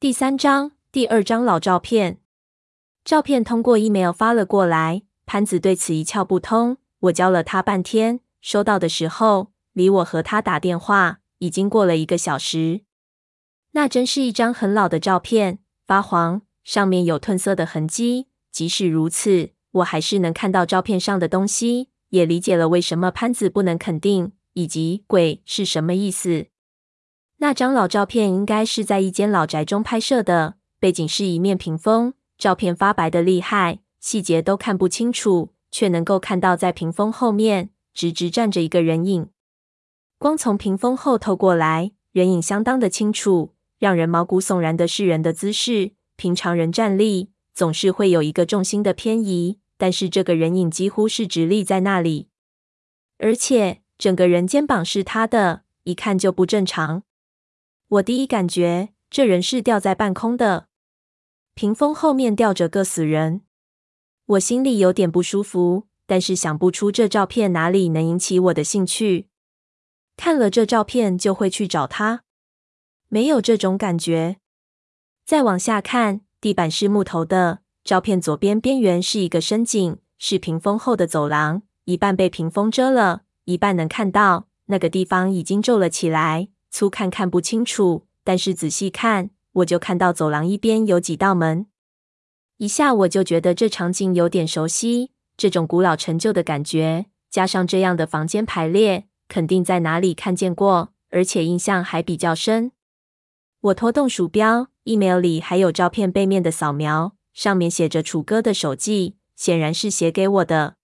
第三章，第二张老照片。照片通过 email 发了过来，潘子对此一窍不通。我教了他半天，收到的时候，离我和他打电话已经过了一个小时。那真是一张很老的照片，发黄，上面有褪色的痕迹。即使如此，我还是能看到照片上的东西，也理解了为什么潘子不能肯定，以及“鬼”是什么意思。那张老照片应该是在一间老宅中拍摄的，背景是一面屏风，照片发白的厉害，细节都看不清楚，却能够看到在屏风后面直直站着一个人影。光从屏风后透过来，人影相当的清楚，让人毛骨悚然的是人的姿势。平常人站立总是会有一个重心的偏移，但是这个人影几乎是直立在那里，而且整个人肩膀是塌的，一看就不正常。我第一感觉，这人是吊在半空的，屏风后面吊着个死人。我心里有点不舒服，但是想不出这照片哪里能引起我的兴趣。看了这照片就会去找他，没有这种感觉。再往下看，地板是木头的，照片左边边缘是一个深井，是屏风后的走廊，一半被屏风遮了，一半能看到，那个地方已经皱了起来。粗看看不清楚，但是仔细看，我就看到走廊一边有几道门。一下我就觉得这场景有点熟悉，这种古老陈旧的感觉，加上这样的房间排列，肯定在哪里看见过，而且印象还比较深。我拖动鼠标，email 里还有照片背面的扫描，上面写着楚哥的手记，显然是写给我的。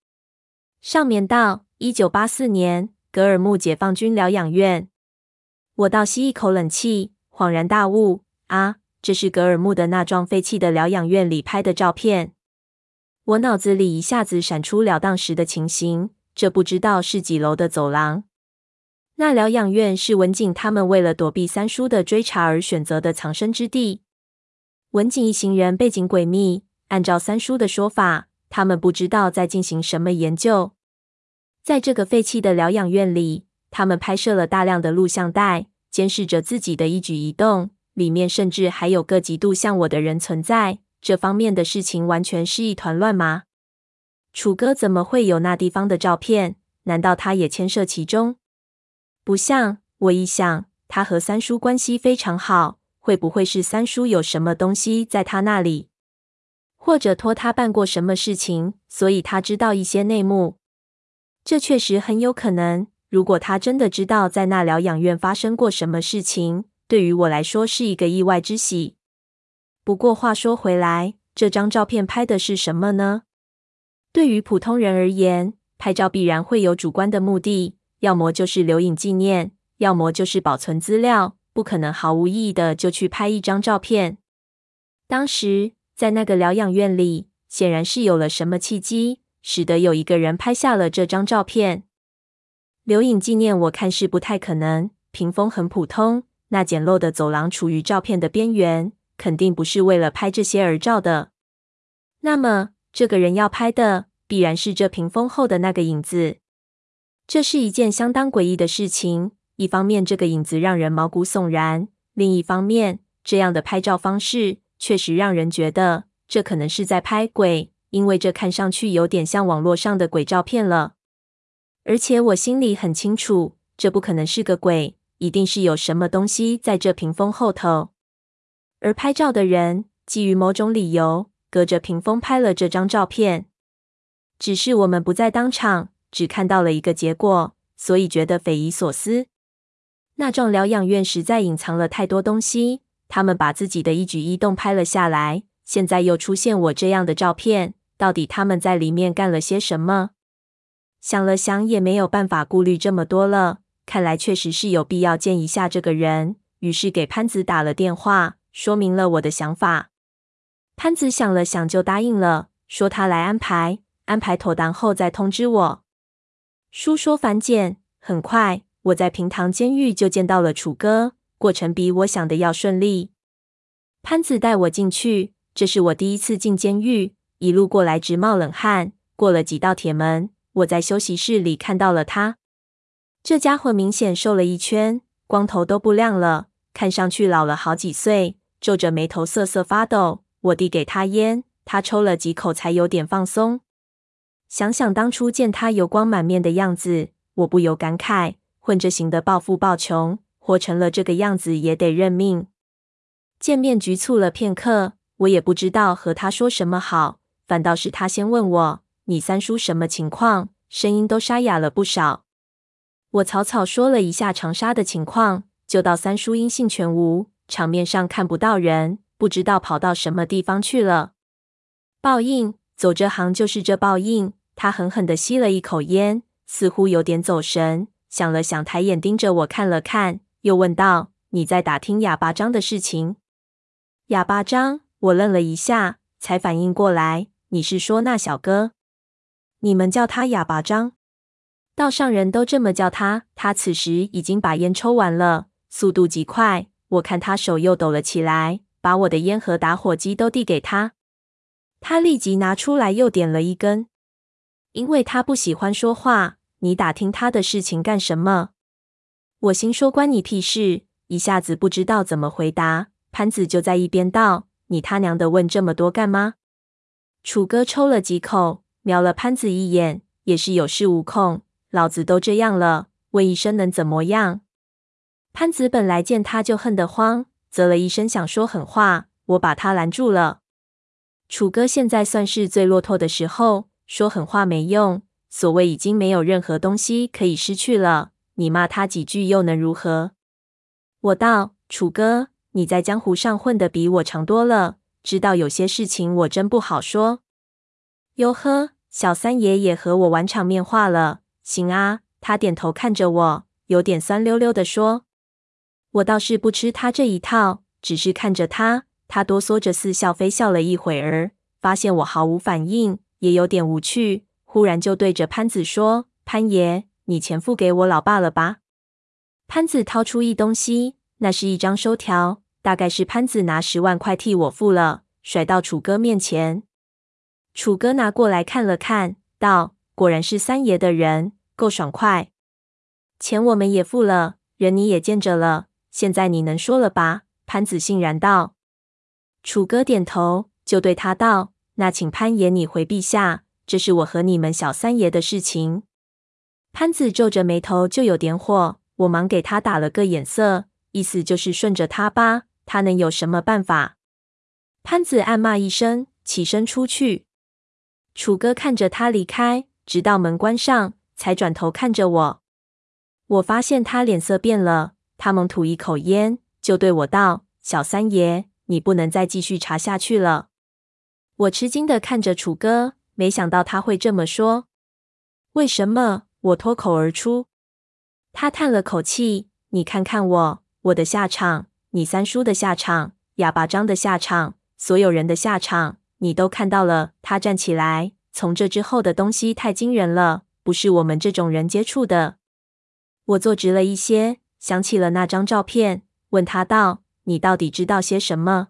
上面道：一九八四年，格尔木解放军疗养院。我倒吸一口冷气，恍然大悟啊！这是格尔木的那幢废弃的疗养院里拍的照片。我脑子里一下子闪出了当时的情形，这不知道是几楼的走廊。那疗养院是文景他们为了躲避三叔的追查而选择的藏身之地。文景一行人背景诡秘，按照三叔的说法，他们不知道在进行什么研究。在这个废弃的疗养院里。他们拍摄了大量的录像带，监视着自己的一举一动。里面甚至还有个极度像我的人存在。这方面的事情完全是一团乱麻。楚哥怎么会有那地方的照片？难道他也牵涉其中？不像。我一想，他和三叔关系非常好，会不会是三叔有什么东西在他那里，或者托他办过什么事情，所以他知道一些内幕？这确实很有可能。如果他真的知道在那疗养院发生过什么事情，对于我来说是一个意外之喜。不过话说回来，这张照片拍的是什么呢？对于普通人而言，拍照必然会有主观的目的，要么就是留影纪念，要么就是保存资料，不可能毫无意义的就去拍一张照片。当时在那个疗养院里，显然是有了什么契机，使得有一个人拍下了这张照片。留影纪念，我看是不太可能。屏风很普通，那简陋的走廊处于照片的边缘，肯定不是为了拍这些而照的。那么，这个人要拍的，必然是这屏风后的那个影子。这是一件相当诡异的事情。一方面，这个影子让人毛骨悚然；另一方面，这样的拍照方式确实让人觉得这可能是在拍鬼，因为这看上去有点像网络上的鬼照片了。而且我心里很清楚，这不可能是个鬼，一定是有什么东西在这屏风后头。而拍照的人基于某种理由，隔着屏风拍了这张照片。只是我们不在当场，只看到了一个结果，所以觉得匪夷所思。那幢疗养院实在隐藏了太多东西，他们把自己的一举一动拍了下来，现在又出现我这样的照片，到底他们在里面干了些什么？想了想，也没有办法顾虑这么多了。看来确实是有必要见一下这个人。于是给潘子打了电话，说明了我的想法。潘子想了想，就答应了，说他来安排，安排妥当后再通知我。书说反简，很快我在平塘监狱就见到了楚哥，过程比我想的要顺利。潘子带我进去，这是我第一次进监狱，一路过来直冒冷汗。过了几道铁门。我在休息室里看到了他，这家伙明显瘦了一圈，光头都不亮了，看上去老了好几岁，皱着眉头瑟瑟发抖。我递给他烟，他抽了几口，才有点放松。想想当初见他油光满面的样子，我不由感慨：混着型的暴富暴穷，活成了这个样子也得认命。见面局促了片刻，我也不知道和他说什么好，反倒是他先问我：“你三叔什么情况？”声音都沙哑了不少。我草草说了一下长沙的情况，就到三叔音信全无，场面上看不到人，不知道跑到什么地方去了。报应，走这行就是这报应。他狠狠地吸了一口烟，似乎有点走神，想了想，抬眼盯着我看了看，又问道：“你在打听哑巴张的事情？”哑巴张，我愣了一下，才反应过来，你是说那小哥？你们叫他哑巴张？道上人都这么叫他。他此时已经把烟抽完了，速度极快。我看他手又抖了起来，把我的烟和打火机都递给他。他立即拿出来又点了一根。因为他不喜欢说话，你打听他的事情干什么？我心说关你屁事，一下子不知道怎么回答。潘子就在一边道：“你他娘的问这么多干嘛？”楚哥抽了几口，瞄了潘子一眼，也是有恃无恐。老子都这样了，问一声能怎么样？潘子本来见他就恨得慌，啧了一声想说狠话，我把他拦住了。楚哥现在算是最落拓的时候。说狠话没用，所谓已经没有任何东西可以失去了，你骂他几句又能如何？我道：“楚哥，你在江湖上混得比我长多了，知道有些事情我真不好说。”哟呵，小三爷也和我玩场面话了，行啊。他点头看着我，有点酸溜溜的说：“我倒是不吃他这一套，只是看着他，他哆嗦着似笑非笑了一会儿，发现我毫无反应。”也有点无趣，忽然就对着潘子说：“潘爷，你钱付给我老爸了吧？”潘子掏出一东西，那是一张收条，大概是潘子拿十万块替我付了，甩到楚哥面前。楚哥拿过来看了看，道：“果然是三爷的人，够爽快。钱我们也付了，人你也见着了，现在你能说了吧？”潘子欣然道。楚哥点头，就对他道。那请潘爷你回陛下，这是我和你们小三爷的事情。潘子皱着眉头，就有点火。我忙给他打了个眼色，意思就是顺着他吧，他能有什么办法？潘子暗骂一声，起身出去。楚哥看着他离开，直到门关上，才转头看着我。我发现他脸色变了，他猛吐一口烟，就对我道：“小三爷，你不能再继续查下去了。”我吃惊的看着楚哥，没想到他会这么说。为什么？我脱口而出。他叹了口气：“你看看我，我的下场，你三叔的下场，哑巴张的下场，所有人的下场，你都看到了。”他站起来，从这之后的东西太惊人了，不是我们这种人接触的。我坐直了一些，想起了那张照片，问他道：“你到底知道些什么？”